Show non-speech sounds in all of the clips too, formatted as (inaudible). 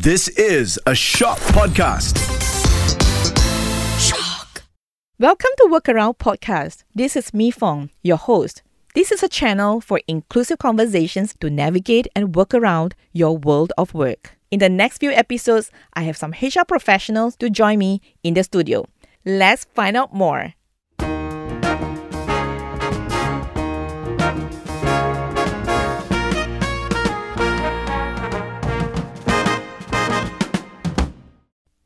This is a Shock Podcast. Shock. Welcome to Workaround Podcast. This is Mi Fong, your host. This is a channel for inclusive conversations to navigate and work around your world of work. In the next few episodes, I have some HR professionals to join me in the studio. Let's find out more.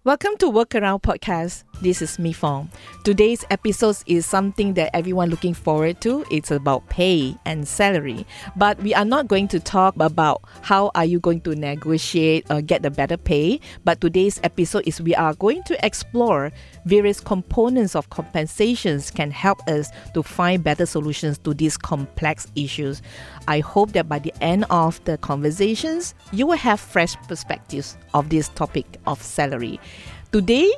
Welcome to Workaround Podcast. This is Mi Fong. Today's episode is something that everyone looking forward to. It's about pay and salary. But we are not going to talk about how are you going to negotiate or get the better pay. But today's episode is we are going to explore various components of compensations can help us to find better solutions to these complex issues. I hope that by the end of the conversations, you will have fresh perspectives of this topic of salary. Today,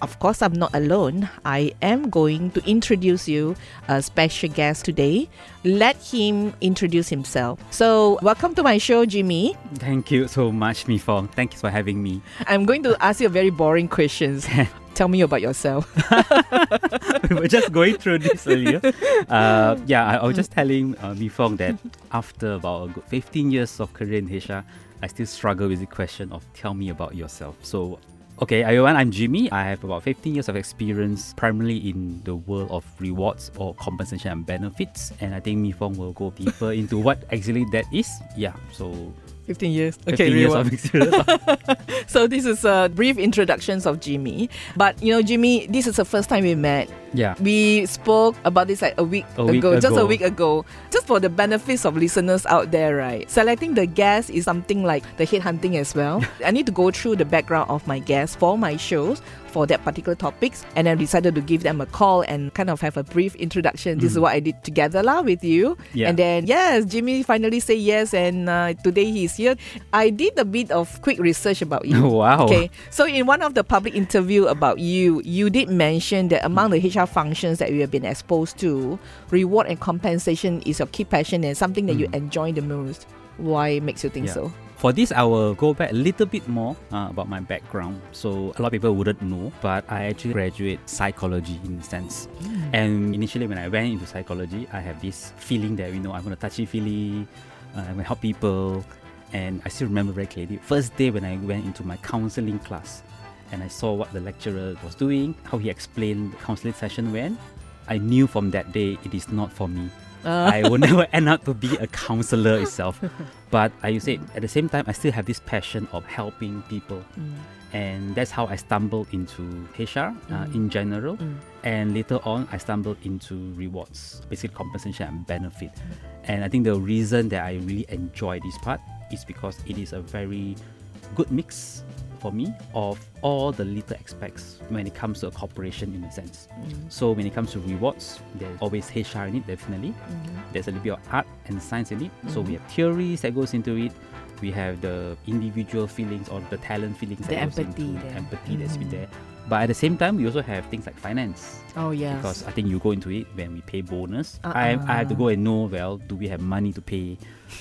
of course, I'm not alone. I am going to introduce you a special guest today. Let him introduce himself. So, welcome to my show, Jimmy. Thank you so much, Mi Fong. Thank you for having me. I'm going to ask you a very boring questions. (laughs) Tell me about yourself. (laughs) we were just going through this earlier. (laughs) Uh, yeah, I, I, was just telling uh, Mi Fong that after about 15 years of career in HR, I still struggle with the question of tell me about yourself. So Okay, everyone, I'm Jimmy. I have about 15 years of experience primarily in the world of rewards or compensation and benefits. And I think Mi Fong will go deeper into what actually that is. Yeah, so 15 years. 15 okay, years of experience. (laughs) so this is a brief introductions of Jimmy. But you know, Jimmy, this is the first time we met. Yeah. We spoke about this like a week, a ago, week just a week ago. Just for the benefits of listeners out there, right? Selecting the guest is something like the headhunting as well. (laughs) I need to go through the background of my guests for my shows for that particular topics and I decided to give them a call and kind of have a brief introduction. This is Mhm. what I did together lah with you. Yeah. And then yes, Jimmy finally say yes and uh, today he's here. I did a bit of quick research about you. (laughs) wow. Okay, so in one of the public interview about you, you did mention that among the HR functions that you have been exposed to, reward and compensation is your key passion and something that you Mm. enjoy the most. Why makes you think Yeah. so? For this, I will go back a little bit more uh, about my background. So a lot of people wouldn't know, but I actually graduate psychology in a sense. And initially, when I went into psychology, I have this feeling that you know I'm gonna touchy feely, uh, I'm gonna help people, and I still remember very clearly. First day when I went into my counseling class, and I saw what the lecturer was doing, how he explained the counseling session went. I knew from that day it is not for me. Uh, I will (laughs) never end up to be a counselor itself. (laughs) But I you say at the same time I still have this passion of helping people. Mm, And that's how I stumbled into HR uh, Mm. in general. mm, And later on, I stumbled into rewards, basically compensation and benefit. And I think the reason that I really enjoy this part is because it is a very good mix for me of all the little aspects when it comes to a corporation in a sense. mm, So when it comes to rewards, there's always HR in it, definitely. mhm. There's a little bit of art and science in it. So Mhm. we have theories that goes into it. We have the individual feelings or the talent feelings The that goes empathy into there. empathy that's been Mhm. there. But at the same time, we also have things like finance Oh yes. because I think you go into it when we pay bonus. I, I have to Uh-uh. go and know well, do we have money to pay?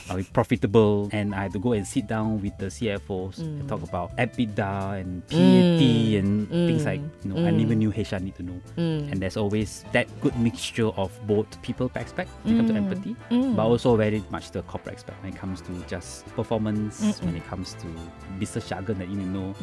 Are we profitable? And I had to go and sit down with the CFOs and Mm. talk about EBITDA and PAT Mm, and things like mm, you know I mm. never knew HR need to know. Mm, And there's always that good mixture of both people aspect when it comes to Mm. empathy, mm. but also very much the corporate aspect when it comes to just performance, when it comes to business jargon that you need to know,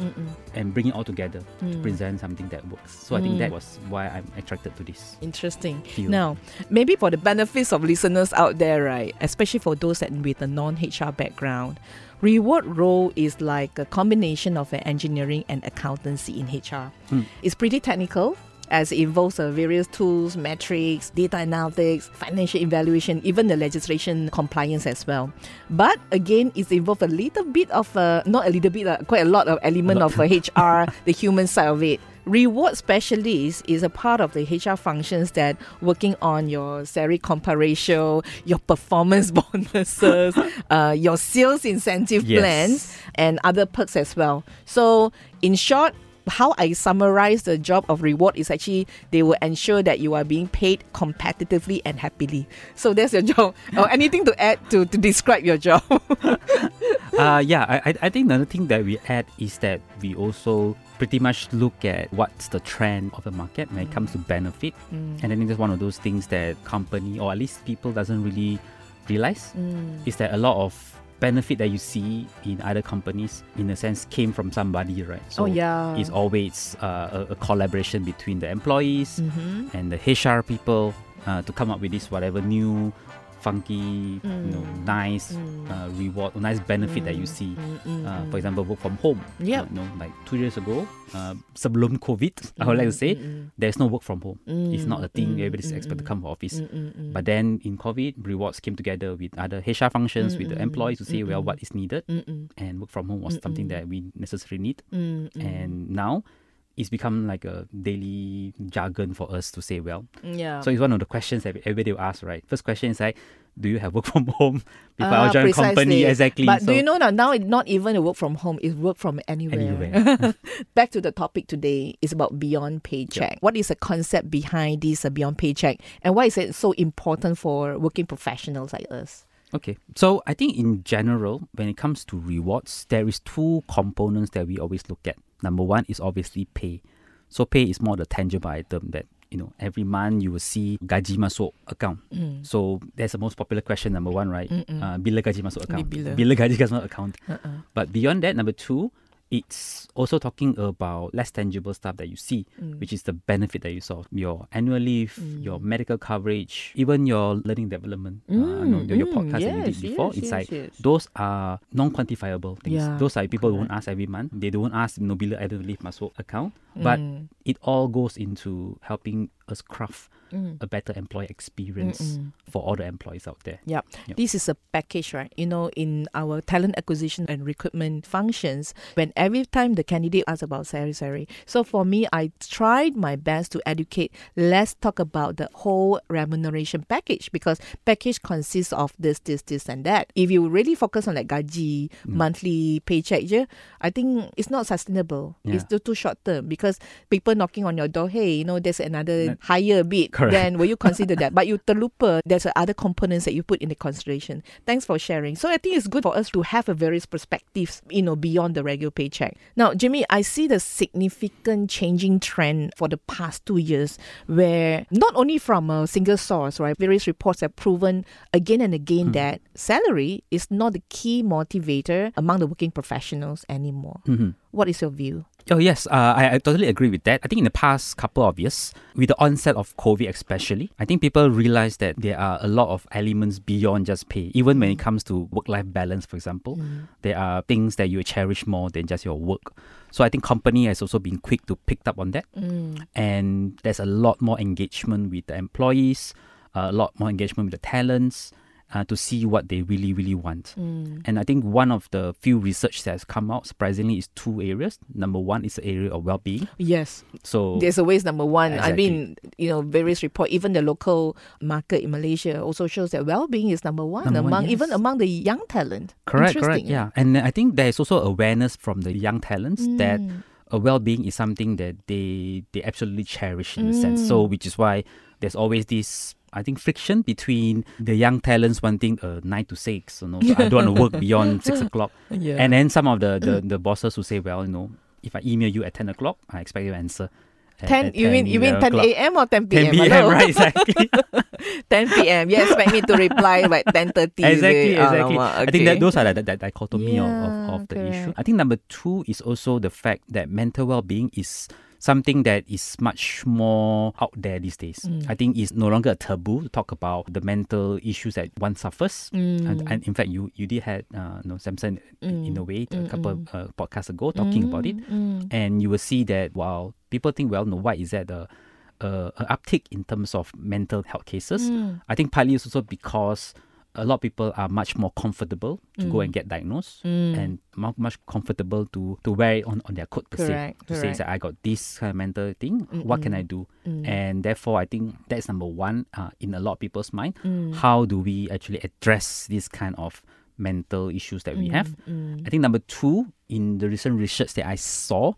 and bring it all together to Mm. present something that works. So I think that Mm. was why I'm attracted to this Interesting. field. Now, maybe for the benefits of listeners out there, right, especially for those that with a non-HR background, reward role is like a combination of an engineering and accountancy in HR. Hmm. It's pretty technical. As it involves uh, various tools, metrics, data analytics, financial evaluation, even the legislation compliance as well. But again, it's involved a little bit of uh, not a little bit, uh, quite a lot of element lot. of uh, HR, (laughs) the human side of it. Reward specialist is a part of the HR functions that working on your salary compa ratio, your performance (laughs) bonuses, uh, your sales incentive Yes. plans, and other perks as well. So, in short, how I summarize the job of reward is actually they will ensure that you are being paid competitively and happily. So that's your (laughs) job. or anything to add to, to describe your job? (laughs) uh, yeah, I, I- I think another thing that we add is that we also pretty much look at what's the trend of the market when it comes to benefit. Mm. And I think that's one of those things that company or at least people doesn't really realize Mm. is that a lot of benefit that you see in other companies in a sense came from somebody, right? So oh yeah. it's always uh, a, a collaboration between the employees Mhm. and the HR people uh, to come up with this whatever new, funky, you know, Mm. nice Mm. uh, reward or nice benefit that you see. Mm, mm, Uh, mm. for example, work from home. Yep. You know, like two years ago, uh, sebelum COVID, I would like to say, Mm, there's no work from home. mm, It's not a thing. mm, Everybody's mm, expected to mm, come to office. mm, mm, mm. But then in COVID, rewards came together with other HR functions, with the Mm, mm, employees to say, well, mm, what is needed, Mm, mm, and work from home was something that we necessarily need. mm, mm. And now, it's become like a daily jargon for us to say, well. yeah. So it's one of the questions that everybody will ask, right? First question is like, do you have work (laughs) from home before Ah, I join company? precisely. Exactly. But so, do you know now? Now it's not even a work from home; it's work from anywhere. Anywhere. (laughs) Back to the topic today is about beyond paycheck. What is the concept behind this uh, beyond paycheck, and why is it so important for working professionals like us? Okay. So I think in general, when it comes to rewards, there is two components that we always look at. Number one is obviously pay. So pay is more the tangible item that you know every month you will see gaji masuk account. Mm. So that's the most popular question. Number one, right? Mm-mm. Uh, bila gaji masuk account. Bila. gaji masuk account. Uh-uh. But beyond that, number two, it's also talking about less tangible stuff that you see, Mm. which is the benefit that you saw. Your annual leave, your medical coverage, even your learning development. uh, you know, your, your Mm, podcast that you did before. yes, it's yes, like yes. those are non-quantifiable things. Yeah, those are people who won't ask every month. They don't ask you know, bila annual leave masuk account. But Mm. it all goes into helping us craft Mm. a better employee experience Mm-mm. for all the employees out there. Yep. Yep. This is a package, right? You know, in our talent acquisition and recruitment functions, when every time the candidate asks about salary, salary. So for me, I tried my best to educate. Let's talk about the whole remuneration package because package consists of this, this, this, and that. If you really focus on like gaji, Mm. monthly paycheck, je, I think it's not sustainable. It's too, too short term because people knocking on your door, hey, you know, there's another That- higher bit. Correct. Then will you consider that? But you terlupa, there's other components that you put in the consideration. Thanks for sharing. So I think it's good for us to have a various perspectives, you know, beyond the regular paycheck. Now, Jimmy, I see the significant changing trend for the past two years where not only from a single source, right? Various reports have proven again and again that salary is not the key motivator among the working professionals anymore. Mhm. What is your view? Oh yes, uh, I, I totally agree with that. I think in the past couple of years, with the onset of COVID especially, I think people realize that there are a lot of elements beyond just pay. Even when it comes to work-life balance, for example, there are things that you cherish more than just your work. So I think company has also been quick to pick up on that, and there's a lot more engagement with the employees, a lot more engagement with the talents. Uh, to see what they really, really want. And I think one of the few research that has come out, surprisingly, is two areas. Number one is the area of well-being. Yes, So There's always number one. I mean, you know, various report, even the local market in Malaysia also shows that well-being is number one Number one, among even among the young talent. correct, correct, Interesting, yeah. And I think there is also awareness from the young talents that Mm. a well-being is something that they they absolutely cherish in a sense. Mm. So which is why there's always this. I think friction between the young talents wanting a nine to six, you know, so I don't want to work (laughs) beyond six o'clock, Yeah. and then some of the, the, (clears throat) the bosses who say, well, you know, if I email you at ten o'clock, I expect you to answer. at- 10, you mean you mean 10 a.m. or 10 p.m. 10 p.m.? Right? Exactly. (laughs) 10 p.m. You expect me to reply by 10:30? exactly, exactly. Alamak, I think that those are that, that dichotomy of, Yeah, of, of the issue. I think number two is also the fact that mental well-being is something that is much more out there these days. Mm. I think it's no longer a taboo to talk about the mental issues that one suffers. Mm. And, and in fact, you you did had uh, you know, Samson in Mm. a way a couple of uh, podcasts ago talking about it, and you will see that while people think, well, no, why is that a, a, a uptick in terms of mental health cases? Mm. I think partly it's also because a lot of people are much more comfortable to go and get diagnosed Mm. and mu- much comfortable to to wear it on, on their coat per se. Correct, To say that I got this kind of mental thing, what can I do? Mm. And therefore, I think that's number one uh, in a lot of people's mind. Mm. How do we actually address this kind of mental issues that we have? Mm. I think number two in the recent research that I saw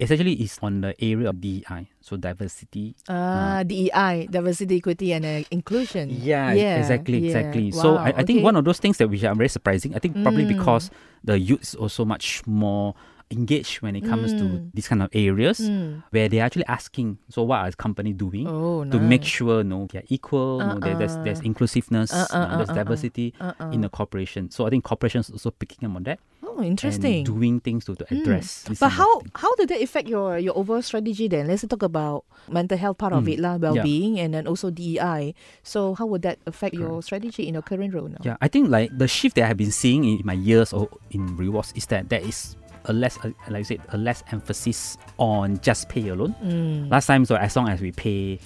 essentially it's on the area of DEI, so diversity. Ah, DEI, diversity, equity, and uh, inclusion. Yeah, Yeah, exactly, yeah. exactly. So Wow, I, I think okay. one of those things that which are very surprising. I think probably Mm. because the youth is also much more engaged when it comes to Mm. these kind of areas Mm. where they're actually asking, so what are company doing? Oh, to make nice. sure no they're equal, no, there, there's there's Uh-uh. inclusiveness, Uh-uh, uh, there's uh-uh, diversity Uh-uh. in the corporation. So I think corporations also picking up on that Oh, interesting. and doing things to, to Mm. address. this But how how did that affect your your overall strategy then? Let's talk about mental health part of Mm, it, lah, well being, and then also DEI. So how would that affect your strategy in your current role now? Yeah, I think like the shift that I've been seeing in my years or in rewards is that there is a less, uh, like I said, a less emphasis on just pay alone. Mm, Last time, so as long as we pay,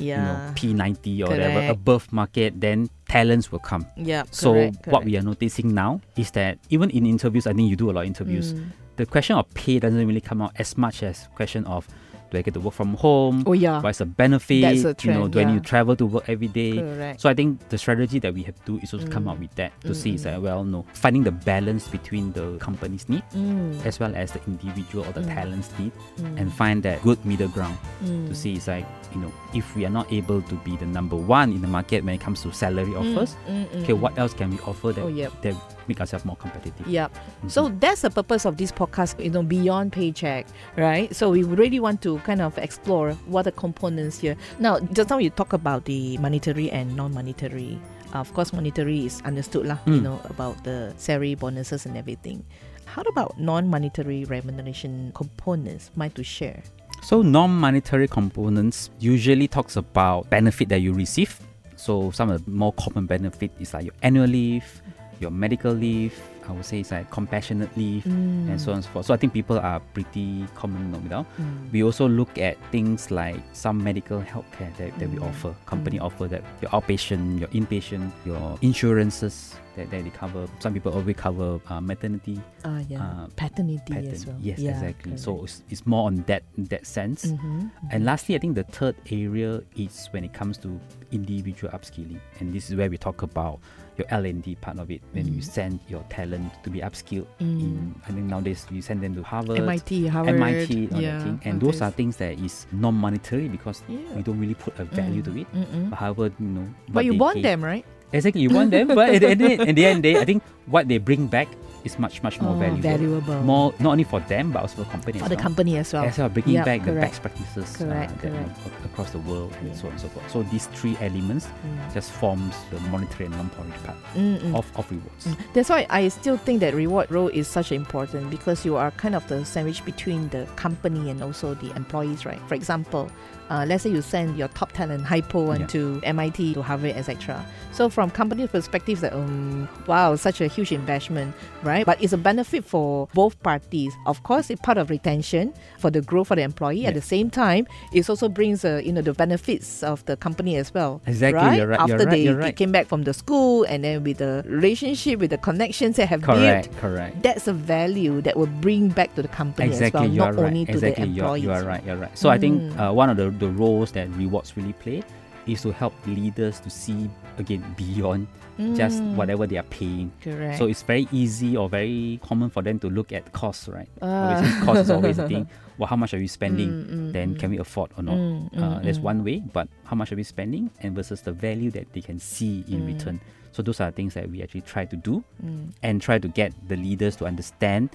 you know, yeah. P90 or whatever above market, then talents will come. yeah. So correct, what we are noticing now is that even in interviews, I think you do a lot of interviews. Mm. The question of pay doesn't really come out as much as question of do I get to work from home? Oh yeah. What's the benefit? That's a you know, trend, do I need yeah. to travel to work every day? Correct. So I think the strategy that we have to do is also come Mm. up with that to Mm, see is mm. that well no finding the balance between the company's need Mm, as well as the individual or the Mm. talent's need mm, and find that good middle ground to see is like you know if we are not able to be the number one in the market when it comes to salary offers okay what else can we offer that Oh yep. that make ourselves more competitive Yep. Mhm. So that's the purpose of this podcast, you know, beyond paycheck, right? So we really want to kind of explore what are the components here. Now, just now you talk about the monetary and non-monetary. Uh, of course, monetary is understood lah, you Mm. know, about the salary bonuses and everything. How about non-monetary remuneration components? Mind to share? So non-monetary components usually talks about benefit that you receive. So some of the more common benefit is like your annual leave, your medical leave. I would say it's like compassionate leave and so on and so forth. So I think people are pretty common. Mm. We also look at things like some medical healthcare that, that we Mm. offer. Company Mm. offer that your outpatient, your inpatient, your insurances that, that they cover. Some people always cover uh, maternity Ah, yeah. uh, Paternity pattern. as well. Yes, Yeah, exactly. So it's, it's more on that that sense. Mhm, And mhm. lastly, I think the third area is when it comes to individual upskilling, and this is where we talk about your L and D part of it. When you Mm. send your talent to be upskilled Mm. in, I think nowadays you send them to Harvard, MIT, Harvard, MIT, yeah, thing, and those are things that is non-monetary because Yeah. we don't really put a value to it. mm-mm. But however, you know, But you want gave- them, right? Exactly, you want them, but at the, end, at the end day, I think what they bring back is much, much more Oh, valuable. valuable. More not only for them, but also for company for as the well. company as well. as well, bringing Yeah, back the best practices Correct, uh, that, correct. ac- across the world and so on and so forth. So these three elements Mm. just forms the monetary and non-monetary part Mm, mm. of, of rewards. Mm. That's why I still think that reward role is such important because you are kind of the sandwich between the company and also the employees, right? For example, uh, let's say you send your top talent hypo one Yeah. to MIT, to Harvard, etc. So from company perspective, that um, wow, such a huge investment, right? But it's a benefit for both parties. Of course, it's part of retention for the growth for the employee. At the same time, it also brings uh, you know the benefits of the company as well. Exactly, right? you're right, After you're they, you're they came back from the school and then with the relationship, with the connections they have built, Correct, correct. that's a value that will bring back to the company Exactly, as well, not right. only to exactly, the you are, employees. you are right. You're right. So I think Mm. uh, one of the, the roles that rewards really play is to help leaders to see again beyond just Mm, whatever they are paying. Correct. So it's very easy or very common for them to look at costs, right? Obviously, cost is always the (laughs) thing. Well, how much are you spending? Mm, mm, then mm. can we afford or not? Mm, uh, mm, there's mm. one way, but how much are we spending and versus the value that they can see in Mm. return. So those are things that we actually try to do Mm. and try to get the leaders to understand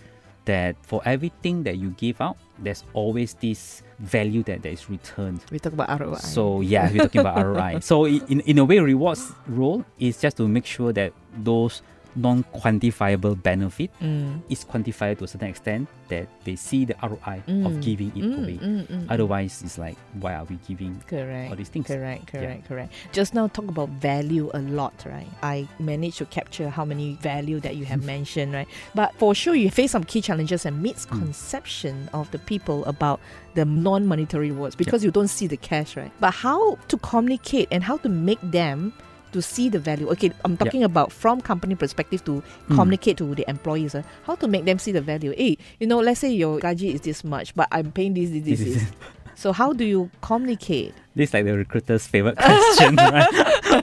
that for everything that you give out, there's always this value that, that is returned. We talk about ROI. So yeah, we're talking about (laughs) ROI. So in, in a way, rewards role is just to make sure that those non-quantifiable benefit Mm. is quantified to a certain extent that they see the ROI of Mm. giving it Mm, away. mm, mm, mm. Otherwise, it's like, why are we giving Correct. all these things? Correct, correct, correct. Just now talk about value a lot, right? I managed to capture how many value that you have (laughs) mentioned, right? But for sure, you face some key challenges and misconception of the people about the non-monetary rewards because you don't see the cash, right? But how to communicate and how to make them to see the value. Okay, I'm talking about from company perspective to Mm. communicate to the employees. uh, how to make them see the value. Hey, you know, let's say your gaji is this much, but I'm paying this, this, this. This this. So how do you communicate? This is like the recruiter's favorite (laughs) question, right?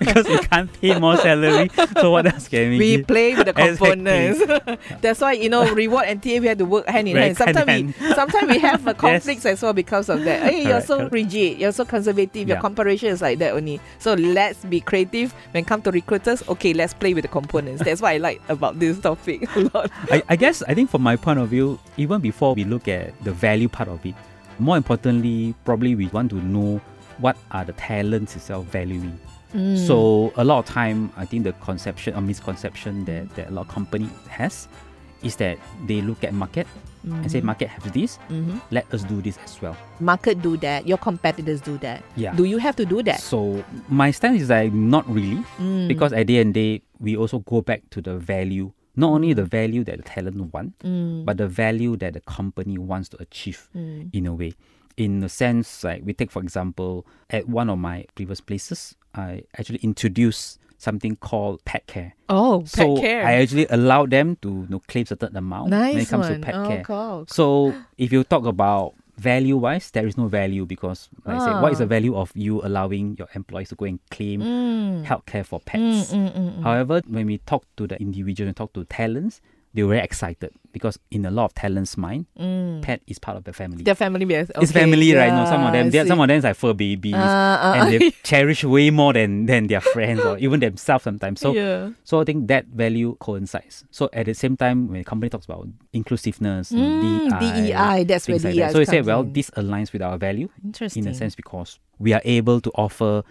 Because we can't pay more salary. So what else can we? we give? play with the Exactly. components. (laughs) That's why you know reward and TA we have to work hand in hand. hand Sometimes in we sometimes we have uh, (laughs) conflicts as well because of that. Hey, you're so correct. rigid, you're so conservative, your comparison is like that only. So let's be creative when it come to recruiters. Okay, let's play with the components. That's what I like about this topic a lot. I, I guess I think from my point of view, even before we look at the value part of it, more importantly, probably we want to know what are the talents itself valuing. Mm. So a lot of time, I think the conception or misconception that, that a lot of company has is that they look at market and say market has this, Mhm. let us do this as well. market do that, your competitors do that. Yeah. Do you have to do that? So my stance is like not really Mm. because at the end of the day, we also go back to the value. Not only the value that the talent want, Mm. but the value that the company wants to achieve Mm. in a way. In the sense, like we take for example, at one of my previous places, I actually introduced something called pet care. Oh, pet so care. I actually allowed them to you know, claim certain amount nice when it comes one. to pet oh, care. cool. So if you talk about value wise, there is no value because like I said, what is the Ah. value of you allowing your employees to go and claim Mm. healthcare for Mm, pets? mm, mm, mm. However, when we talk to the individual and talk to talents, they were very excited because in a lot of talents' mind, Mm. pet is part of the family. Their family it's Okay, family, right? No, some of them, they- some of them is like fur babies, Uh, uh, and they (laughs) cherish way more than than their friends or even themselves sometimes. So, yeah. so I think that value coincides. So at the same time, when a company talks about inclusiveness, Mm, DEI, DEI, that's where things like DEI that. So we say, well, in. this aligns with our value Interesting. in a sense because we are able to offer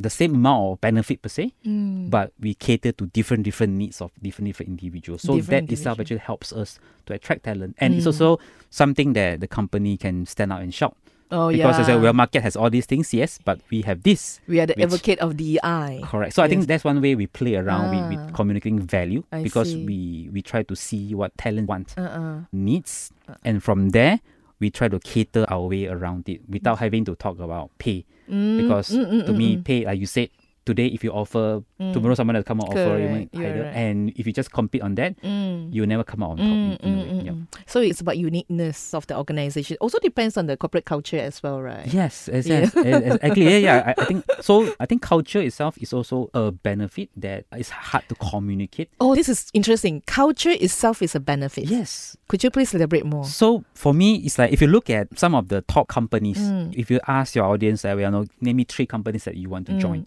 the same amount of benefit per se, Mm. but we cater to different different needs of different different individuals. So Different that itself actually helps us to attract talent, and it's Mm. also something that the company can stand out and shout oh, because yeah. I said, well, market has all these things, yes, but we have this. we are the which- advocate of DEI. Correct. So I think that's one way we play around with, Ah. with communicating value I because see. we we try to see what talent wants, Uh-uh. needs, and from there we try to cater our way around it without having to talk about pay. Mm, Because mm, mm, to me, mm. pay like you said today, if you offer Mm. tomorrow, someone will come out offer you're higher, right. and if you just compete on that, Mm. you never come out on top. Mm, in- in mm, way. mm, mm. So it's about uniqueness of the organization. Also depends on the corporate culture as well, right? Yes, yes, Yeah. yes, yes, (laughs) exactly. Yeah, yeah. I, I think so. I think culture itself is also a benefit that is hard to communicate. Oh, this is interesting. Culture itself is a benefit. Yes. Could you please elaborate more? So for me, it's like if you look at some of the top companies, Mm. if you ask your audience, uh, well, know, name me three companies that you want to join.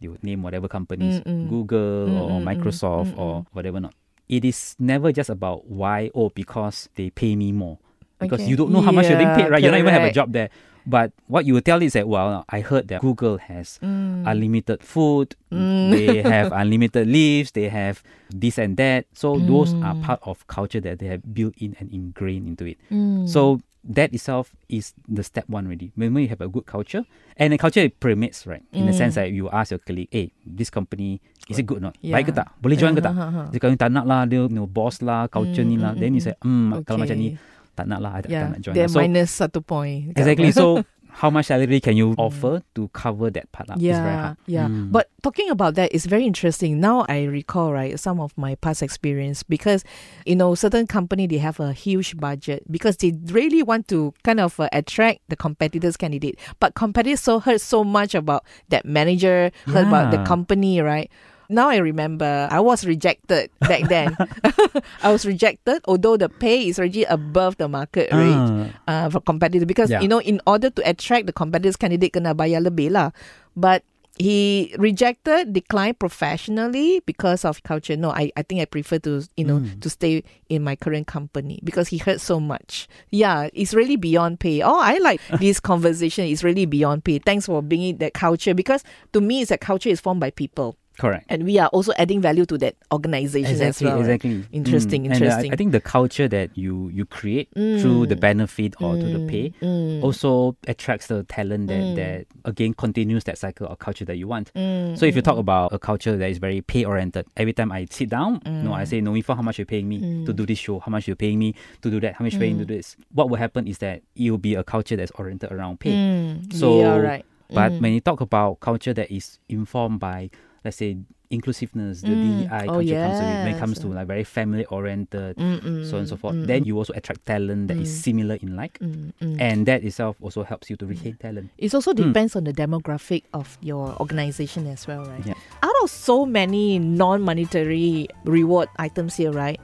You would name whatever companies, Mm, mm. Google Mm, or mm, mm, Microsoft or whatever not. It is never just about why or because they pay me more. Because Okay. you don't know how much you're being Yeah, paid, right? You don't even have a correct. job there. But what you will tell is that, well, I heard that Google has unlimited food, they (laughs) have unlimited leaves, they have this and that. So those are part of culture that they have built in and ingrained into it. So that itself is the step one already. When we have a good culture, and the culture it permits, right? In the Mm. sense that you ask your colleague, hey, this company, is it good or not? Yeah. Baik ke tak? Boleh join ke tak? Uh, uh, uh. Dia kata tak nak lah, dia no boss lah, culture Mm, ni lah. mm, Then you mm, say, hmm, kalau macam ni, Okay. tak nak lah, I tak, tak nak join they're lah. So, minus satu point. exactly. So, (laughs) how much salary can you offer to cover that part up? It's very Yeah, hard. yeah. Mm. But talking about that is very interesting. Now I recall right some of my past experience because you know certain company they have a huge budget because they really want to kind of uh, attract the competitors candidate. But competitors so heard so much about that manager, heard about the company, right? Now I remember I was rejected back then. (laughs) I was rejected, although the pay is already above the market rate Ah. uh, for competitors because Yeah. you know in order to attract the competitors candidate kena bayar lebih lah but he rejected declined professionally because of culture no I, I think I prefer to you know Mm. to stay in my current company because he hurt so much yeah it's really beyond pay oh I like (laughs) this conversation it's really beyond pay thanks for bringing that culture because to me it's that culture is formed by people Correct. and we are also adding value to that organization as Exactly, well right? exactly. Interesting, Mm. And, uh, interesting. I think the culture that you you create through the Mm. benefit or to the pay Mm. also attracts the talent that, Mm. that again continues that cycle of culture that you want. Mm, So if you mm, talk about a culture that is very pay oriented, every time I sit down, no, I Mm. say, no, Mifa, how much you're paying me to Mm. do this show? How much you're paying me to do that? How much you paying to Mm. do this? What will happen is that it will be a culture that's oriented around pay. Mm, So, yeah, right. But Mm. when you talk about culture that is informed by let's say inclusiveness, the Mm. DEI Oh, culture comes to it when it comes to like very family oriented, Mm-mm, so on and so forth. mm-mm, Then you also attract talent that is Mm. similar in like, mm, mm. and that itself also helps you to retain talent. It also Mm. depends on the demographic of your organization as well, right? Yeah. Out of so many non-monetary reward items here, right?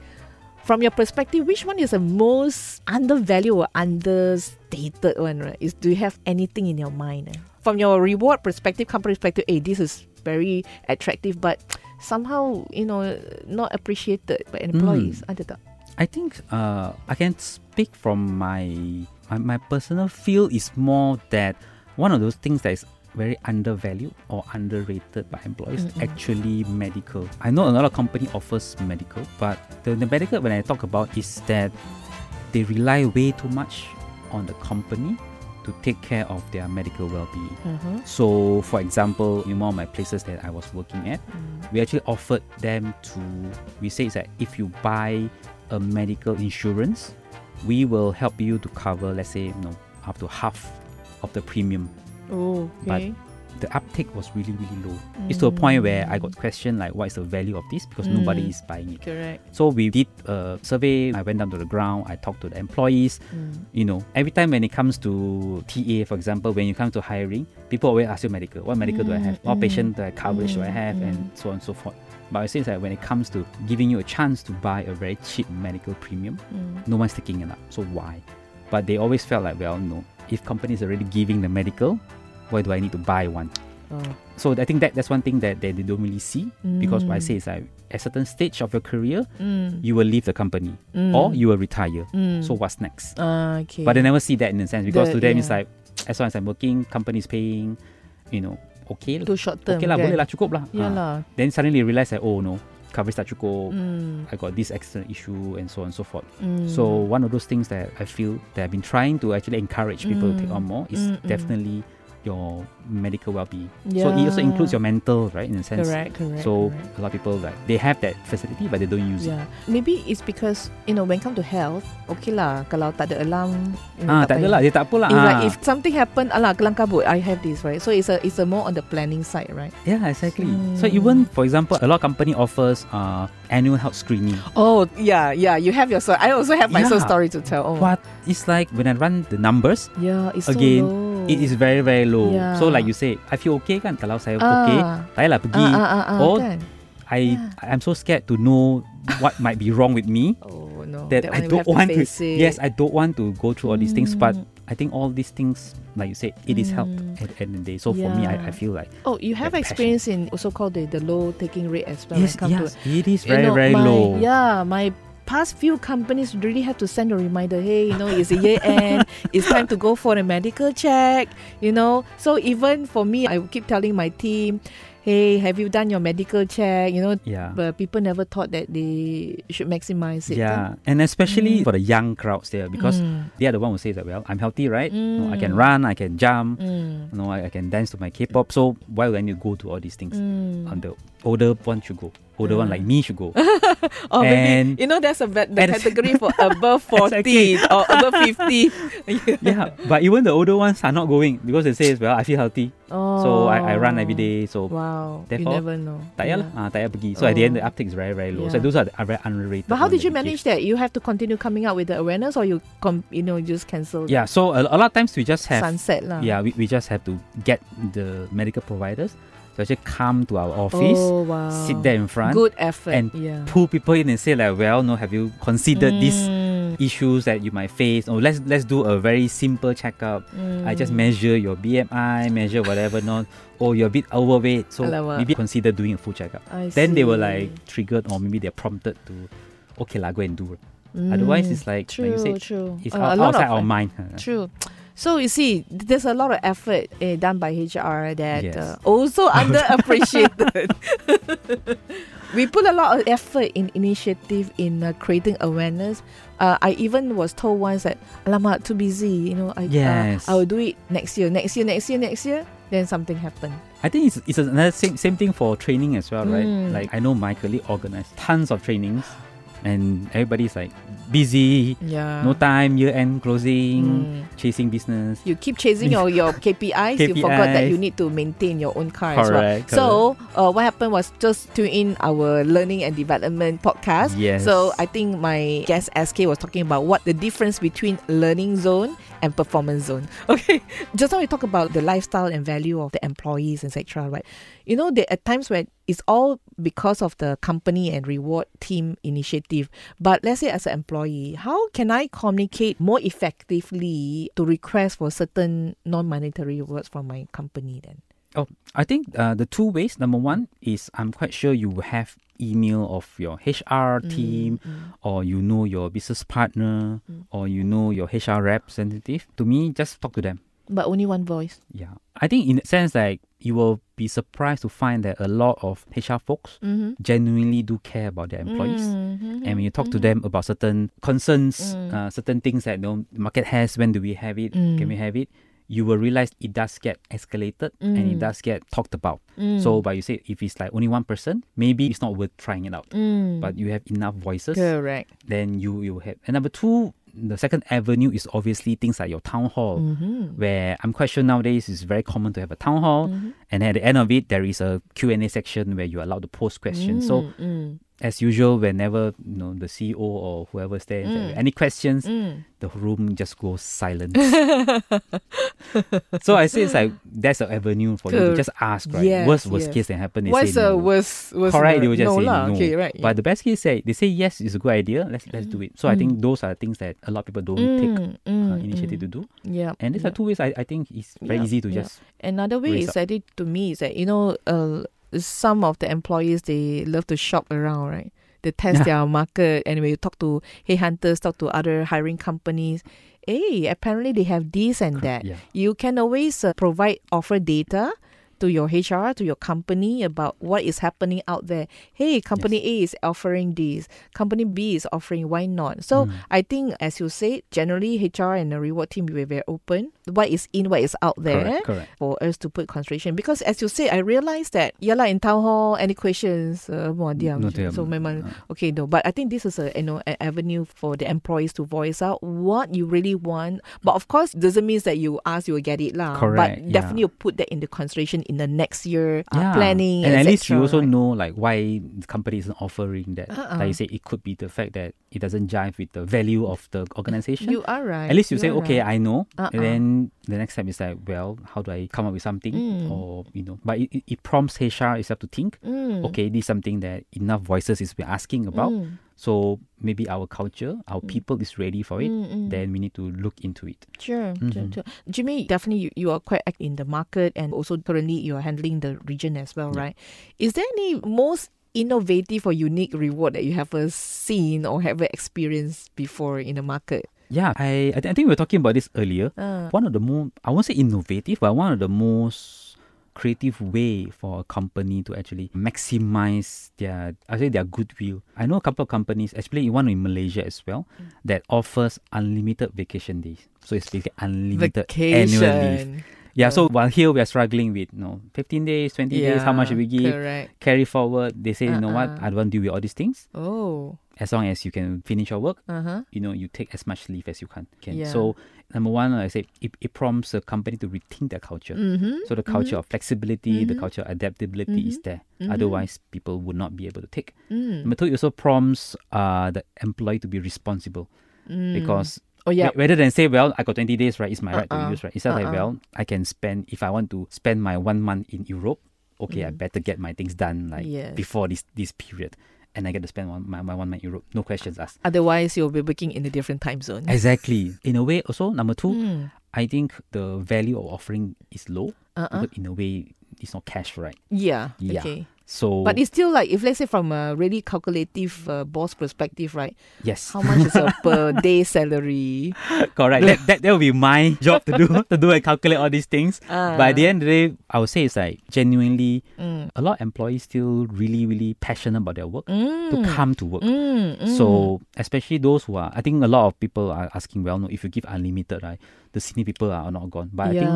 From your perspective, which one is the most undervalued or understated one, right? Is do you have anything in your mind? eh? From your reward perspective, company perspective, hey, this is very attractive, but (tsk) somehow, you know, not appreciated by employees. Ada tak? I think uh, I can speak from my, my my personal feel is more that one of those things that is very undervalued or underrated by employees Mm-mm. actually medical. I know a lot of company offers medical, but the, the medical when I talk about is that they rely way too much on the company to take care of their medical well-being. Uh-huh. So, for example, in one of my places that I was working at, Mm. we actually offered them to we say that if you buy a medical insurance we will help you to cover let's say you know up to half of the premium Oh, But okay. The uptake was really really low. It's to a point where i Mm. got questioned like what is the value of this? Because nobody Mm. is buying it. Correct. so we did a survey. I went down to the ground. I talked to the employees. Mm. you know every time when it comes to ta for example when you come to hiring people always ask you medical. What medical do i have? What Mm, patient do I coverage do i mm, have? And mm. so on and so forth. But I say that when it comes to giving you a chance to buy a very cheap medical premium Mm. no one's taking it up. So why? But they always felt like well no. If companies are already giving the medical why do i need to buy one Oh. so i think that that's one thing that, that they don't really see because what i Mm. say is like at a certain stage of your career Mm. you will leave the company Mm. or you will retire Mm. so what's next Ah, okay. but they never see that in a sense because The- to them it's like (tsk) as long as I'm working, company is paying, you know, okay, to short term. okay lah, kan? boleh lah, cukup lah. Ya Ah. lah. Then suddenly realize that oh no, coverage tak cukup. Mm. I got this external issue and so on and so forth. Mm. So one of those things that I feel that I've been trying to actually encourage people to take Mm. on more is Mm, mm. definitely your medical well-being. So it also includes your mental, right? In a sense. correct, correct. So correct. a lot of people like they have that facility but they don't use it. Yeah, maybe it's because you know when come to health, okay lah. Kalau tak ada alarm, you know, Ah, tak ada lah, dia tak apa lah. If, Ah. like, if something happen, alah kelang kabut, I have this right. So it's a it's a more on the planning side, right? Yeah, exactly. So Mm. even for example, a lot of company offers uh annual health screening. Oh yeah, yeah. You have your story. I also have my Yeah. story to tell. Oh, But it's like when I run the numbers, Yeah, it's Again, so low. It is very very low. Yeah. So like you say, I feel okay kan kalau saya ah, okay, saya lah pergi. Ah, ah, ah, or kan? I I'm so scared to know what might be wrong with me (laughs) Oh no, that, I we don't want to. it. Yes, I don't want to go through all these things. But Mm. I think all these things, like you said, it is help Mm. at the end of the day. So for me, I, I feel like Oh, you have that passion. experience in also called the, the low taking rate as well. yes, when it come yes, to it is you very know, very my, low. Yeah, my past few companies really have to send a reminder. Hey, you know, it's a year end. it's time to go for a medical check. You know, so even for me, I keep telling my team, hey, have you done your medical check? You know, Yeah. but people never thought that they should maximize it. Yeah, and especially Mm. for the young crowds there, because Mm. they are the one who says that well, I'm healthy, right? No, I can Mm. run, I can jump, Mm. you know, I, I can dance to my K-pop. So why would I need to go to all these things? Mm. And the older one should go. Older one like me should go. (laughs) Or And- maybe you know there's a the (laughs) category for above forty Exactly. or above fifty. (laughs) yeah, but even the older ones are not going because they say well, I feel healthy, Oh. so I, I run every day. So Wow. Therefore, you never know. tak payah lah, ah, pergi. So at the end, the Oh. uptake is very very low. So those are, the, are very underrated. But how did you manage that? You have to continue coming out with the awareness, or you com- you know just cancel Yeah, so a, a lot of times we just have sunset lah. yeah we, we just have to get the medical providers to actually come to our office, Oh wow. sit there in front, Good effort. and yeah. pull people in and say like, well, no, have you considered these Mm, issues that you might face? Or let's let's do a very simple checkup. I just mm. measure your BMI, measure whatever not. Oh, you're a bit overweight, so maybe consider doing a full checkup. I Then they were like triggered, or maybe they're prompted to, okay lah, go and do. Otherwise, Mm, it's like, true, like you said, true. it's Uh, out, outside of our mind. True. So you see, there's a lot of effort eh, done by HR that Yes. uh, also (laughs) underappreciated. (laughs) we put a lot of effort in initiative in uh, creating awareness. Uh, I even was told once that, "Alamak, too busy." You know, I Yes. uh, I will do it next year, next year, next year, next year. Then something happened. I think it's, it's another same, same thing for training as well, right? Mm. Like I know my colleague organized tons of trainings, and everybody's like busy, Yeah. no time, year end closing, Mm. chasing business. You keep chasing your, your (laughs) KPIs, you forgot that you need to maintain your own car as well. Correct, So, uh, what happened was just tune in our learning and development podcast. Yes. So, I think my guest SK was talking about what the difference between learning zone and performance zone. (laughs) Okay. Just now we talk about the lifestyle and value of the employees, etc. Right? You know, there are times when it's all because of the company and reward team initiative. But let's say as an employee, how can I communicate more effectively to request for certain non-monetary rewards from my company then? Oh, I think uh, the two ways. Number one is I'm quite sure you have email of your HR mm, team, mm. or you know your business partner, mm. or you know your HR representative. To me, just talk to them. But only one voice. Yeah, I think in a sense like you will be surprised to find that a lot of HR folks Mm-hmm. genuinely do care about their employees. Mm-hmm. And when you talk to them about certain concerns, uh, certain things that the you know, market has, when do we have it, Mm. can we have it, you will realize it does get escalated and Mm. it does get talked about. So, but you say if it's like only one person, maybe it's not worth trying it out. Mm. But you have enough voices, Correct. then you you have. And number two, the second avenue is obviously things like your town hall, Mm-hmm. where I'm quite sure nowadays it's very common to have a town hall, and at the end of it there is a Q and A section where you're allowed to post questions. So Mm. As usual, whenever you know the CEO or whoever's there, are any questions, Mm. the room just goes silent. (laughs) so I say it's like that's an avenue for you to just ask, right? Yes, worst worst yes. case that happen, they What's say no. worst? worst Correct, they will just no say lah. no. Okay, right. But the best case say they say yes, it's a good idea. Let's let's do it. So I think those are things that a lot of people don't take Mm, uh, mm, initiative mm. to do. Yeah. And these yeah. are two ways I, I think it's very Yeah, easy to yeah. just Another way is I think to me is that you know uh, some of the employees they love to shop around, right? They test their market, and when you talk to headhunters, talk to other hiring companies, hey, apparently they have this and that. yeah. You can always uh, provide offer data to your HR, to your company about what is happening out there. Hey, company A is offering this, company B is offering, why not? So Mm. I think, as you said, generally HR and the reward team will be very open. What is in, what is out there Correct, correct. for us to put consideration. Because as you say, I realized that, yeah lah, in town hall, any questions, uh, No So memang, Ah. okay, no. But I think this is a, you know, an avenue for the employees to voice out what you really want. But of course, doesn't mean that you ask, you will get it lah. Correct, But yeah. definitely you put that into consideration in the next year uh, Yeah. planning. and at least you also right? know like why the company isn't offering that. Uh-uh. Like you say, it could be the fact that it doesn't jive with the value of the organization. You are right. At least you say, okay, right. I know. Uh-uh. And then the next time is like, well, how do I come up with something? Mm. Or, you know, but it, it, prompts HR itself to think, Mm. okay, this is something that enough voices is we're asking about. Mm. So maybe our culture, our people is ready for it. Mm, mm. Then we need to look into it. Sure, sure, Mhm. sure. Jimmy, definitely you, you are quite active in the market and also currently you are handling the region as well, right? Is there any most innovative or unique reward that you have seen or have experienced before in the market? Yeah, I I, thi- I think we were talking about this earlier. Uh, One of the more I won't say innovative, but one of the most creative way for a company to actually maximize their I say their goodwill. I know a couple of companies, especially one in Malaysia as well, Mm. that offers unlimited vacation days. So it's basically unlimited annual leave. vacation. Yeah, so while here we are struggling with you know 15 days, 20 days, how much should we give? Correct. Carry forward. They say, you know what, Uh-uh. I don't want to deal with all these things. Oh. As long as you can finish your work, Uh huh. you know, you take as much leave as you can. can. Yeah. So number one, I say it, it prompts a company to rethink their culture. Mm-hmm. So the culture of flexibility, the Mhm. culture of adaptability is Mhm. there. Mhm. Otherwise, people would not be able to take. Mm. Number two, it also prompts uh, the employee to be responsible Mm. because oh yeah. ra- rather than say, well, I got 20 days, right? It's my right to Uh-uh. use, right? It's not like, Uh-uh. well, I can spend, if I want to spend my one month in Europe, okay, I Mm. better get my things done like Yes. before this, this period. And I get to spend one, my, my one month in Europe. No questions asked. Otherwise, you'll be working in a different time zone. Exactly. In a way, also, number two, Mm. I think the value of offering is low. Uh-uh. In a way, it's not cash, right? Yeah. Yeah. Okay. So, But it's still like if let's say from a really calculative uh, boss perspective, right? yes. How much is a (laughs) per day salary? Correct. that, that that will be my (laughs) job to do to do and calculate all these things. Uh, But at the end of the day, I would say it's like genuinely mm, a lot of employees still really, really passionate about their work to mm, come to work. mm, mm. So especially those who are I think a lot of people are asking, well no, if you give unlimited, right, the senior people are not gone. But I think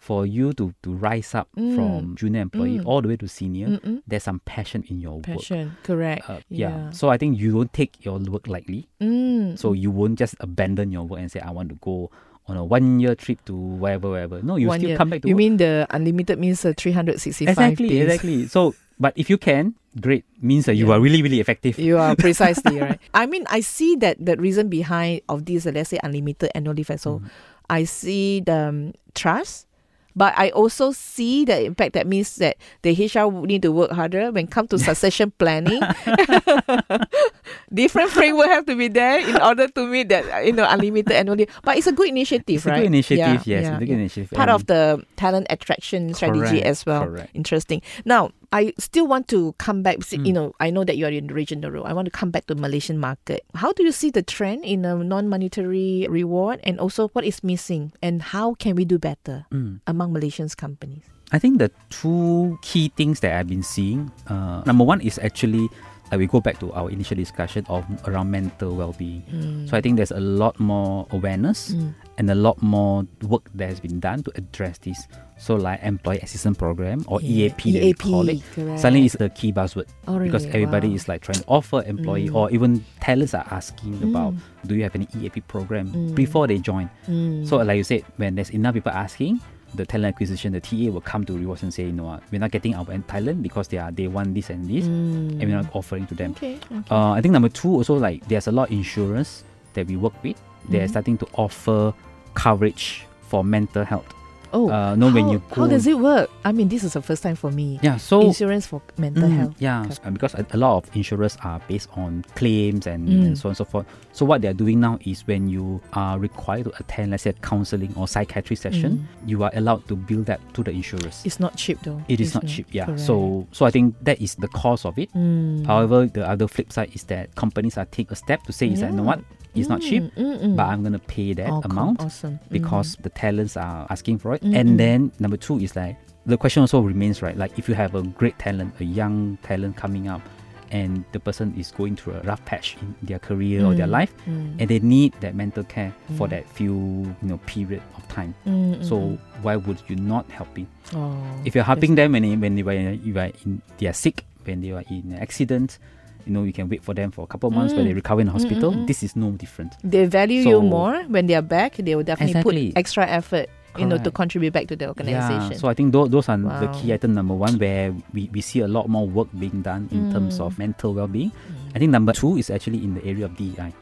for you to, to rise up Mm. from junior employee Mm. all the way to senior, Mm-mm. there's some passion in your work. Passion, correct. Uh, yeah. So I think you don't take your work lightly. Mm. So you won't just abandon your work and say, I want to go on a one year trip to wherever, wherever. No, you One still year. come back to You work. mean the unlimited means uh, 365 exactly, days? exactly. So, but if you can, great. Means that you Yeah. are really, really effective. You are precisely (laughs) right. I mean, I see that the reason behind of this, uh, let's say, unlimited annual leave. and So, Mhm. I see the um, trust, but I also see the impact. That means that the HR need to work harder when come to succession (laughs) planning. Different framework have to be there in order to meet that uh, you know unlimited annual leave. But it's a good initiative, It's a right? good initiative, Yeah, yes. yeah, good yeah. initiative. Part of the talent attraction strategy Correct, as well. correct. Interesting. Now, I still want to come back. see, You Mm. know, I know that you are in the regional role. I want to come back to Malaysian market. How do you see the trend in a non-monetary reward, and also what is missing, and how can we do better Mm. among Malaysians companies? I think the two key things that I've been seeing, uh, number one is actually like we go back to our initial discussion of around mental well-being. Mm. So I think there's a lot more awareness Mm. and a lot more work that has been done to address this. So like employee assistance program or Yeah. EAP, that we call it. correct. Suddenly it's the key buzzword oh, really? because everybody Wow. is like trying to offer employee Mm. or even talents are asking about Mm. do you have any EAP program Mm. before they join. Mm. So like you said, when there's enough people asking, the talent acquisition, the TA will come to rewards and say, you know what, we're not getting our talent because they are they want this and this, Mm. and we're not offering to them. Okay. okay. Uh, I think number two also like there's a lot of insurance that we work with. They're Mhm. starting to offer coverage for mental health. Oh, uh, no, when you how does it work? I mean, this is the first time for me. Yeah, so Insurance for mental Mm, health. Yeah, Okay. uh, because a, a lot of insurers are based on claims and, Mm. and so on and so forth. So what they're doing now is when you are required to attend, let's say, a counseling or psychiatry session, you are allowed to bill that to the insurers. It's not cheap though. It is not cheap, yeah. Correct. So so I think that is the cause of it. Mm. However, the other flip side is that companies are take a step to say, is that, you know what, it's not cheap, Mm, mm, mm. but I'm gonna pay that Oh, cool. amount Awesome. because the talents are asking for it. Mm, mm. And then number two is like the question also remains right. Like if you have a great talent, a young talent coming up, and the person is going through a rough patch in their career or their Mm, life, mm, and they need that mental care for Mm. that few you know period of time. mm, mm, So mm. why would you not helping? Oh, If you're helping them when they, when they were you are in they are sick, when they are in an accident, you know you can wait for them for a couple of months when they Mm. recover in the Mm, mm, hospital. mm. This is no different. they value So- you more when they are back. They will definitely Exactly. put extra effort, you know, to contribute back to the organization. Yeah, so I think those, those are the key item number one where we, we see a lot more work being done in terms Mm. of mental well-being. Mm. I think number two is actually in the area of DEI,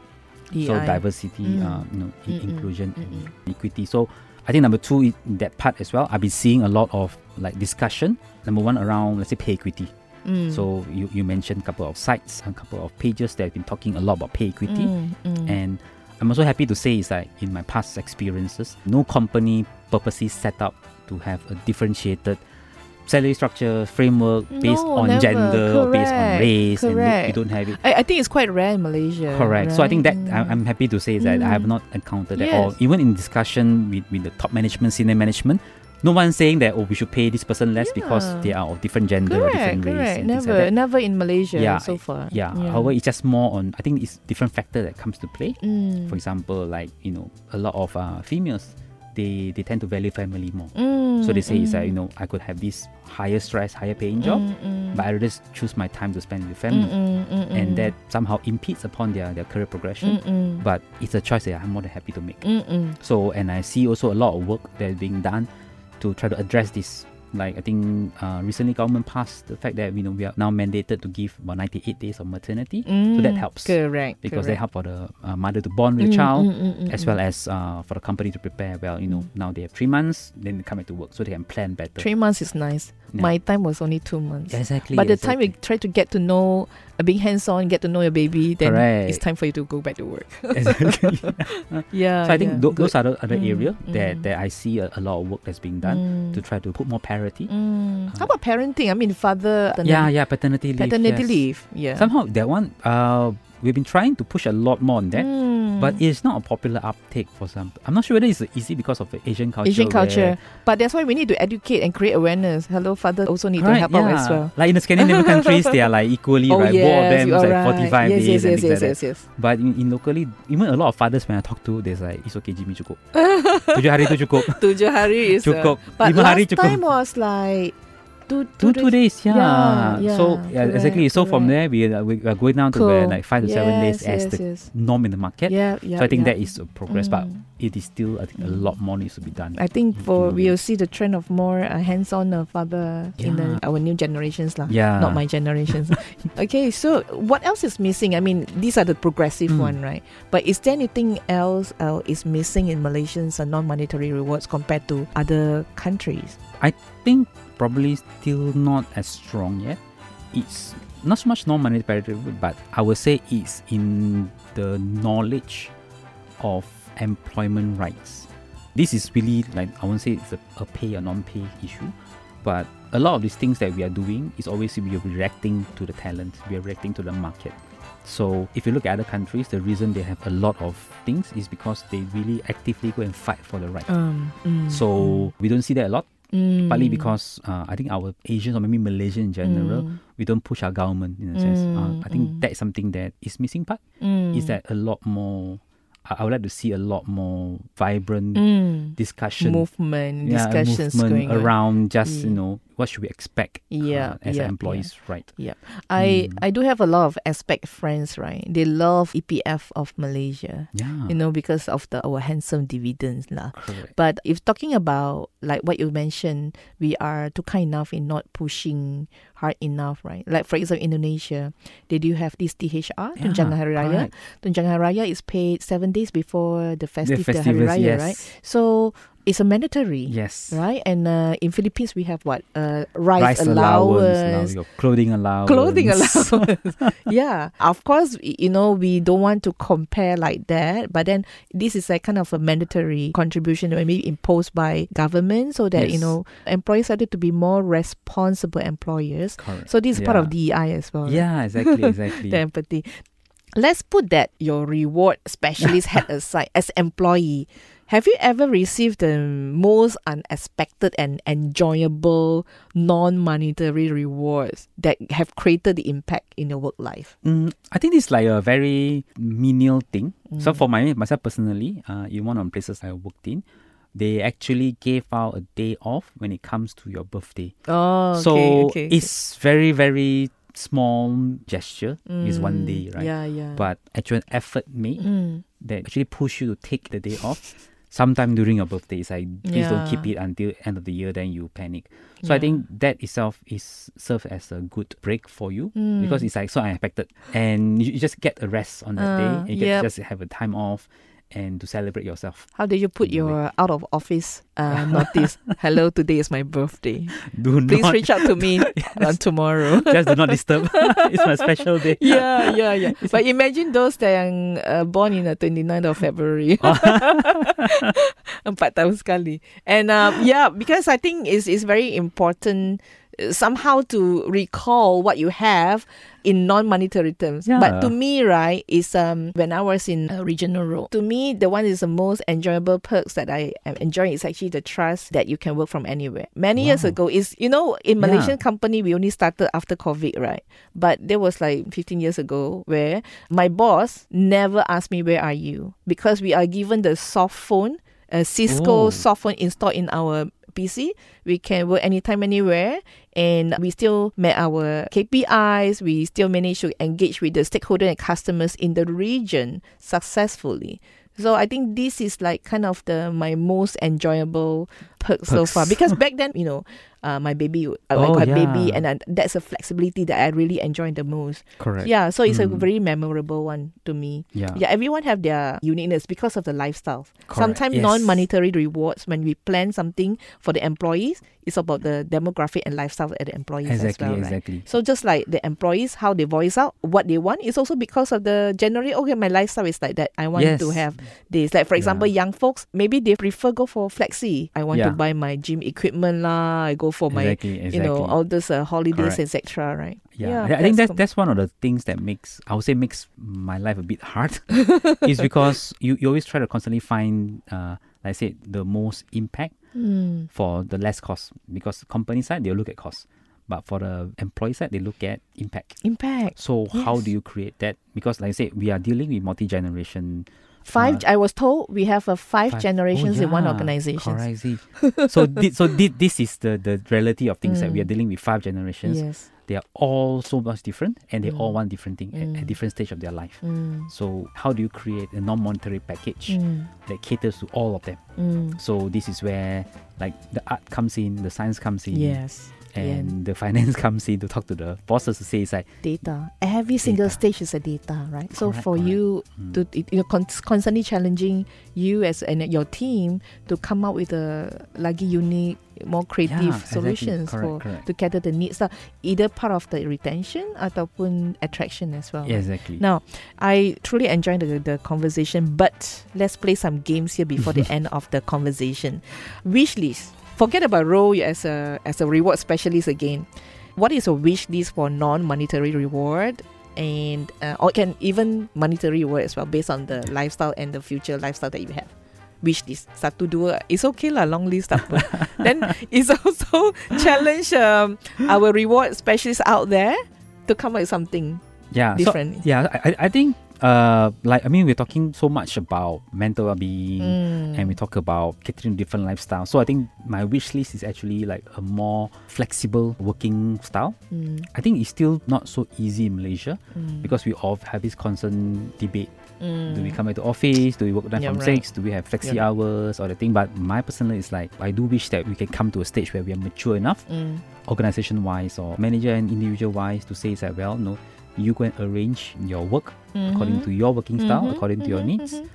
so diversity, Mm. uh, you know, in- inclusion, and equity. So I think number two in that part as well. I've been seeing a lot of like discussion. Number one around let's say pay equity. Mm. So you, you mentioned a couple of sites, a couple of pages that have been talking a lot about pay equity. Mm, mm. And I'm also happy to say is that in my past experiences, no company purposely set up to have a differentiated salary structure framework based No, on never. gender or based on Correct, race, and correct. you, you don't have it. I, I think it's quite rare in Malaysia. Correct. So I think that right? I- I'm happy to say that I have Mm. not encountered that, or even in discussion with, with the top management, senior management, no one's saying that oh we should pay this person less because they are of different gender, correct, different race, correct. and things Never, like never in Malaysia Yeah, so far. Yeah. However, it's just more on. I think it's different factor that comes to play. Mm. For example, like you know, a lot of uh, females, they they tend to value family more. Mm, So they say is that mm, you know I could have this higher stress, higher paying job, mm, mm. but I rather choose my time to spend with family, Mm, mm, mm, and mm. that somehow impedes upon their their career progression. Mm, mm. But it's a choice that I'm more than happy to make. Mm, mm. So and I see also a lot of work that is being done to try to address this. Like I think uh, recently government passed the fact that you know we are now mandated to give about 98 days of maternity so that Mm, helps Correct. because they help for the uh, mother to bond with the Mm, child mm, mm, mm, as mm. well as uh, for the company to prepare well you know Mm. now they have three months then they come back to work so they can plan better Three months is nice. Yeah. My time was only two months. Yeah, exactly By the time you try to get to know, being hands on, get to know your baby, then it's time for you to go back to work. (laughs) exactly. (laughs) yeah. so I think yeah, tho- those are the other Mm, area that, mm. that I see a, a lot of work that's being done Mm. to try to put more parity. Mm. How Uh, about parenting? I mean, father. Yeah, yeah, paternity leave. Paternity yes. leave. Yeah. Somehow that one, uh, we've been trying to push a lot more on that, Mm. but it's not a popular uptake for some. I'm not sure whether it's easy because of the Asian culture. Asian culture. But that's why we need to educate and create awareness. Hello, father also need to help out as well. Like in the Scandinavian countries, they are like (laughs) equally oh right. yes, Both of them is are like right. 45 yes, days yes, and yes, things yes, like yes, yes. But in, in locally, even a lot of fathers when I talk to, there's like it's okay, Jimmy cukup. (laughs) Tujuh hari tu cukup. Tujuh hari is uh, Cukup. But Lima hari cukup. time was like two, Two two days, yeah. Yeah, so yeah, yeah, exactly. correct, So from there, we are, we are going down to where like five to seven days as yes, the yes. norm in the market. Yeah, yeah. so I think yeah. that is a progress, but Mm. it is still I think a lot more needs to be done. I think for Mm. we'll see the trend of more uh, hands-on uh, father in the, our new generations lah. yeah, Not my generations. (laughs) okay, so what else is missing? I mean, these are the progressive Mm. one, right? But is there anything else uh, is missing in Malaysians uh, non-monetary rewards compared to other countries? I think probably still not as strong yet. It's not so much non-monetary, but I would say it's in the knowledge of employment rights. This is really like I won't say it's a, a pay or non-pay issue, but a lot of these things that we are doing is always we are reacting to the talent, we are reacting to the market. So if you look at other countries, the reason they have a lot of things is because they really actively go and fight for the right. Um, mm, So we don't see that a lot mm, partly because uh, I think our Asians or maybe Malaysian in general, mm, we don't push our government in a sense. Uh, Mm, I think mm. that is something that is missing part. mm, Is that a lot more? I would like to see a lot more vibrant mm, discussion, movement yeah, discussions movement going on. around just you know what should we expect Yeah, uh, as yeah, employees, right? Yeah. I Mm. I do have a lot of expat friends, right? They love EPF of Malaysia, Yeah, you know, because of the our handsome dividends lah. correct. But if talking about like what you mentioned, we are too kind enough in not pushing hard enough, right? Like for example, Indonesia, they do have this THR, Tunjangan Hari Raya. correct. Tunjangan Hari Raya is paid seven days before the The festive the Hari Raya, yes. right? So it's a mandatory. Yes. Right, and uh, in Philippines we have what uh, rice, Rice allowance, allowance, now clothing allowance, clothing (laughs) allowance. yeah, of course, you know we don't want to compare like that, but then this is a kind of a mandatory contribution maybe imposed by government, so that you know employees started to be more responsible employers. Correct. So this is part of Yeah. DEI as well. Yeah, exactly, exactly. (laughs) the empathy. Let's put that your reward specialist (laughs) hat aside as employee. Have you ever received the most unexpected and enjoyable non-monetary rewards that have created the impact in your work life? Mm, I think this is like a very menial thing. So Mm. for my myself personally, uh, in one of the places I worked in, they actually gave out a day off when it comes to your birthday. Oh, so okay, okay. it's very very small gesture. It's one Mm, day, right? Yeah, yeah. But actual effort made Mm, that actually push you to take the day off. Sometime during your birthday, it's like please don't keep it until end of the year, then you panic. So I think that itself is serve as a good break for you because Mm. it's like so unexpected, and you, you just get a rest on that day. Uh, And you yep. just have a time off and to celebrate yourself. How did you put your out of office uh, notice? (laughs) Hello, today is my birthday. Do Please not reach out to me (laughs) on tomorrow. (laughs) just do not disturb. it's my special day. yeah, yeah, yeah. But imagine those that are uh, born in the 29th of February. Empat tahun sekali. And uh, yeah, because I think it's, it's very important somehow to recall what you have in non-monetary terms. But to me, right, is um when I was in a regional role. To me, the one is the most enjoyable perks that I am enjoying is actually the trust that you can work from anywhere. Many years ago, is you know in Yeah. Malaysian company we only started after COVID, right? But there was like 15 years ago where my boss never asked me where are you because we are given the soft phone, a Cisco Oh. soft phone installed in our PC. We can work anytime, anywhere, and we still met our KPIs. We still managed to engage with the stakeholder and customers in the region successfully. So I think this is like kind of the my most enjoyable perk so far because back then you know uh, my baby uh, I Oh, got baby and I, that's a flexibility that I really enjoy the most. Correct. Yeah, so it's a Mm. very memorable one to me. Yeah. Yeah, everyone have their uniqueness because of the lifestyle. Correct, Sometimes yes. non-monetary rewards when we plan something for the employees, it's about the demographic and lifestyle of the employees Exactly. as well, right? exactly. So just like the employees, how they voice out what they want is also because of the generally okay, my lifestyle is like that. I want to have this. Like for example, Yeah. young folks maybe they prefer go for flexi. I want to buy my gym equipment lah. I go for my exactly. Exactly. you know all those uh, holidays etc. Right? Yeah, I think that's com- that's one of the things that makes I would say makes my life a bit hard. (laughs) is because you, you always try to constantly find uh like I said the most impact Mm. for the less cost because company side they'll look at cost. But for the employee side they look at impact. impact. So how do you create that? Because like I said, we are dealing with multi generation Five. I was told we have a five, Five- generations oh, in one organization. (laughs) So thi- so thi- this is the the reality of things that we are Mm. dealing with five generations. Yes. They are all so much different, and they all Mm. want different thing at, Mm. at different stage of their life. Mm. So how do you create a non-monetary package Mm. that caters to all of them? Mm. So this is where like the art comes in, the science comes in, Yes. And the finance (laughs) comes in to talk to the bosses to say it's like Data. Every single Data. stage is a data, right? so Correct, for correct. you mm, to you know, con- constantly challenging you as and your team to come up with a lagi unique, more creative yeah, exactly. solutions correct, for correct. to cater the needs. So either part of the retention ataupun attraction as well. Yeah, exactly. Now, I truly enjoyed the, the conversation, but let's play some games here before the (laughs) end of the conversation. Wish list. Forget about role as a as a reward specialist again. What is a wish list for non-monetary reward? And uh, or can even monetary reward as well based on the lifestyle and the future lifestyle that you have. Wish list satu dua it's okay lah long list apa. (laughs) then it's also challenge um, our reward specialists out there to come up with something yeah, so- different. yeah, I, I- I think uh like I mean we're talking so much about mental well-being Mm. and we talk about catering to different lifestyles. So I think my wish list is actually like a more flexible working style. Mm, I think it's still not so easy in Malaysia mm, because we all have this constant debate. mm. Do we come back to office? Do we work nine Yeah, from right. six? Do we have flexi Yeah. hours or the thing? But my personal is like I do wish that we can come to a stage where we are mature enough, Mm, organization wise or manager and individual wise, to say that well, no, you and arrange your work according to your working style, Mhm, according to your mhm, needs, mhm.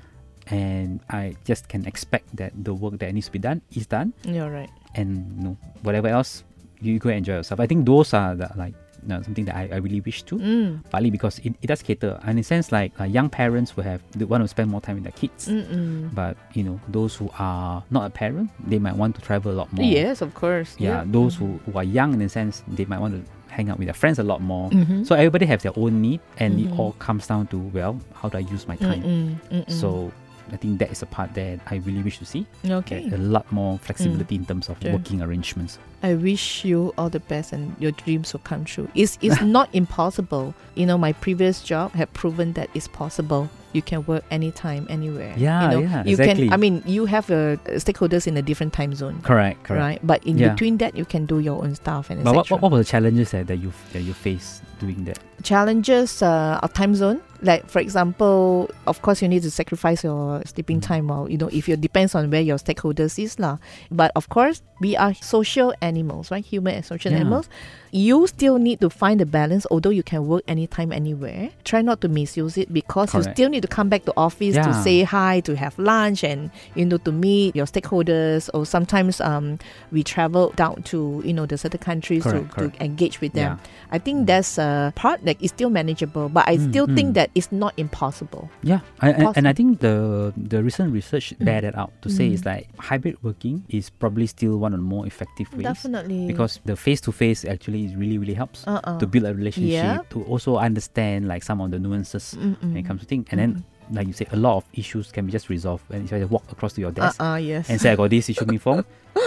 and I just can expect that the work that needs to be done is done, You're right. and you know, whatever else you go enjoy yourself. I think those are the, like something that I, I really wish to. Mm. Partly because it, it does cater, and in a sense like uh, young parents will have they want to spend more time with their kids. Mm-mm. But you know, those who are not a parent, they might want to travel a lot more. Yes, of course. Yeah, those who, who are young in a sense, they might want to hang out with their friends a lot more. Mm-hmm. So everybody has their own need, and Mhm. it all comes down to well, how do I use my time? Mm-mm, mm-mm. So I think that is a part that I really wish to see. okay. A lot more flexibility in terms of Sure. working arrangements. I wish you all the best and your dreams will come true. It's it's (laughs) not impossible. You know, my previous job had proven that it's possible. You can work anytime, anywhere. Yeah, you know, yeah, you exactly. can. I mean, you have uh, stakeholders in a different time zone, Correct, correct. right? But in Yeah. between that, you can do your own stuff and But what, what, what were the challenges that, that you that you face doing that? challenges uh, of time zone like for example of course you need to sacrifice your sleeping Mm. time or you know if it depends on where your stakeholders is lah but of course we are social animals right human and social Yeah. animals you still need to find the balance although you can work anytime anywhere try not to misuse it because you still need to come back to office to say hi to have lunch and you know to meet your stakeholders or sometimes um we travel down to you know the certain countries Correct, to, correct. to engage with them Yeah. I think that's a part that is still manageable, but I Mm, still think mm. that it's not impossible. Yeah, I, and, and I think the the recent research Mm. bear that out to say is Mm. like hybrid working is probably still one of the more effective ways Definitely. because the face to face actually is really really helps uh-uh. to build a relationship Yeah. to also understand like some of the nuances Mm-mm. when it comes to things and then like you say a lot of issues can be just resolved when you just walk across to your desk uh-uh, yes. and say I got this issue me form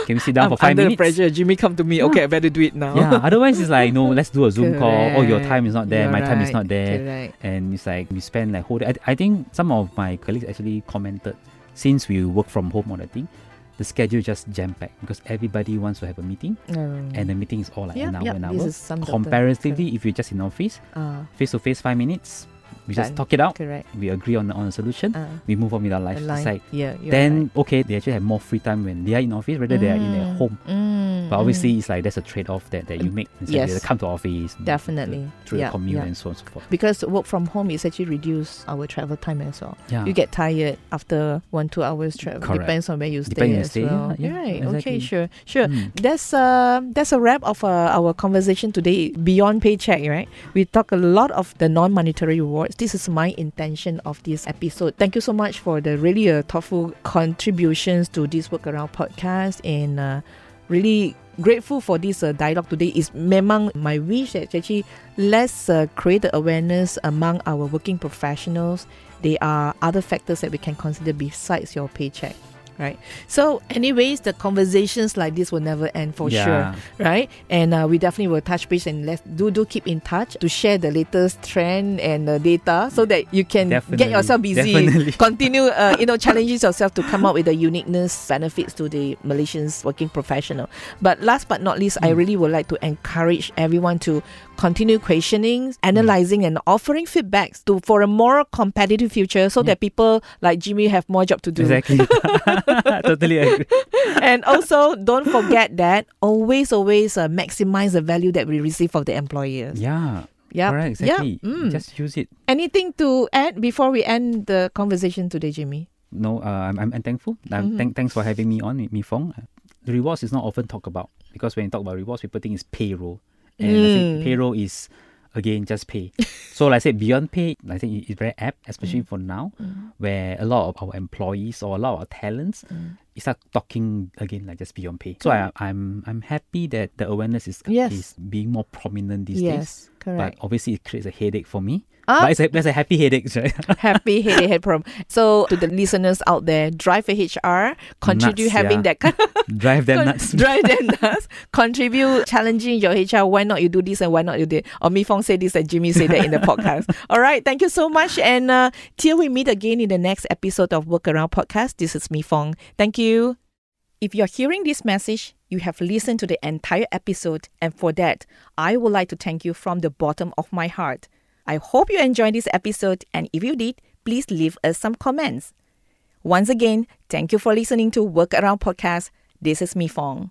can we sit down I'm for five under minutes pressure. Jimmy, come to me. Yeah. Okay, I better do it now. yeah otherwise it's like no let's do a zoom call oh your time is not there You're my time is not there Correct. and it's like we spend like whole day. I, I think some of my colleagues actually commented since we work from home on the thing, the schedule just jam packed because everybody wants to have a meeting Um, and the meeting is all like an hour, yeah, an hour. some doctor. Comparatively, if you're just in office, face to face, five minutes, we just talk it out. correct. We agree on on a solution. Uh, We move on with our life. a It's line. like yeah, then okay, they actually have more free time when they are in office rather than they are in their Mm, home. mm, But obviously, mm. it's like there's a trade off that, that you make. It's Yes. like come to office Definitely. through Yeah, the commute yeah. and so on and so forth. because work from home is actually reduce our travel time as well. Yeah, You get tired after one two hours travel. Correct. Depends on where you stay Depending on as stay, well. yeah, yeah, right. exactly. Okay. Sure. Sure. Mm. That's uh, that's a wrap of uh, our conversation today. Beyond paycheck, right? We talk a lot of the non-monetary rewards. This is my intention of this episode. Thank you so much for the really uh, thoughtful contributions to this Workaround podcast, and uh, really grateful for this uh, dialogue today. Is memang my wish that actually let's uh, create the awareness among our working professionals. There are other factors that we can consider besides your paycheck right? So, anyways, the conversations like this will never end for Yeah. sure, right? And uh, we definitely will touch base and let's do do keep in touch to share the latest trend and uh, data so that you can get yourself busy, Definitely. (laughs) continue, uh, you know, challenges yourself to come up with the uniqueness benefits to the Malaysians working professional. But last but not least, I Mm. really would like to encourage everyone to continue questioning, analyzing, and offering feedbacks to for a more competitive future, so Yeah. that people like Jimmy have more job to do. Exactly. (laughs) (laughs) totally agree. and also, don't forget that always, always uh, maximize the value that we receive from the employers. Yeah. Yeah. Correct. Exactly. Yep. Mm. Just use it. Anything to add before we end the conversation today, Jimmy? No, uh, I'm, I'm, I'm thankful. Uh, Mhm. thank, thanks for having me on, Mi Fong. Uh, The rewards is not often talked about because when you talk about rewards, people think it's payroll. And I Mm. think payroll is, again, just pay. (laughs) so, like I said, beyond pay, I think it's very apt, especially mm. for now, mm. where a lot of our employees or a lot of our talents mm. is start talking again like just beyond pay. So, I, I'm I'm happy that the awareness is, Yes. is being more prominent these days. yes, correct. But obviously, it creates a headache for me. Ah. But it's a, that's a happy headache, right? (laughs) Happy headache head problem. So to the listeners out there, drive a HR, contribute Nuts, having yeah. that kind (laughs) Drive them nuts. (laughs) drive them nuts, contribute challenging your HR. Why not you do this and why not you do? It? Or Mi Fong say this and Jimmy say that in the podcast. All right, thank you so much. And uh, till we meet again in the next episode of Workaround Podcast, this is Mi Fong. Thank you. If you're hearing this message, you have listened to the entire episode, and for that, I would like to thank you from the bottom of my heart. I hope you enjoyed this episode, and if you did, please leave us some comments. Once again, thank you for listening to Workaround Podcast. This is Mi Fong.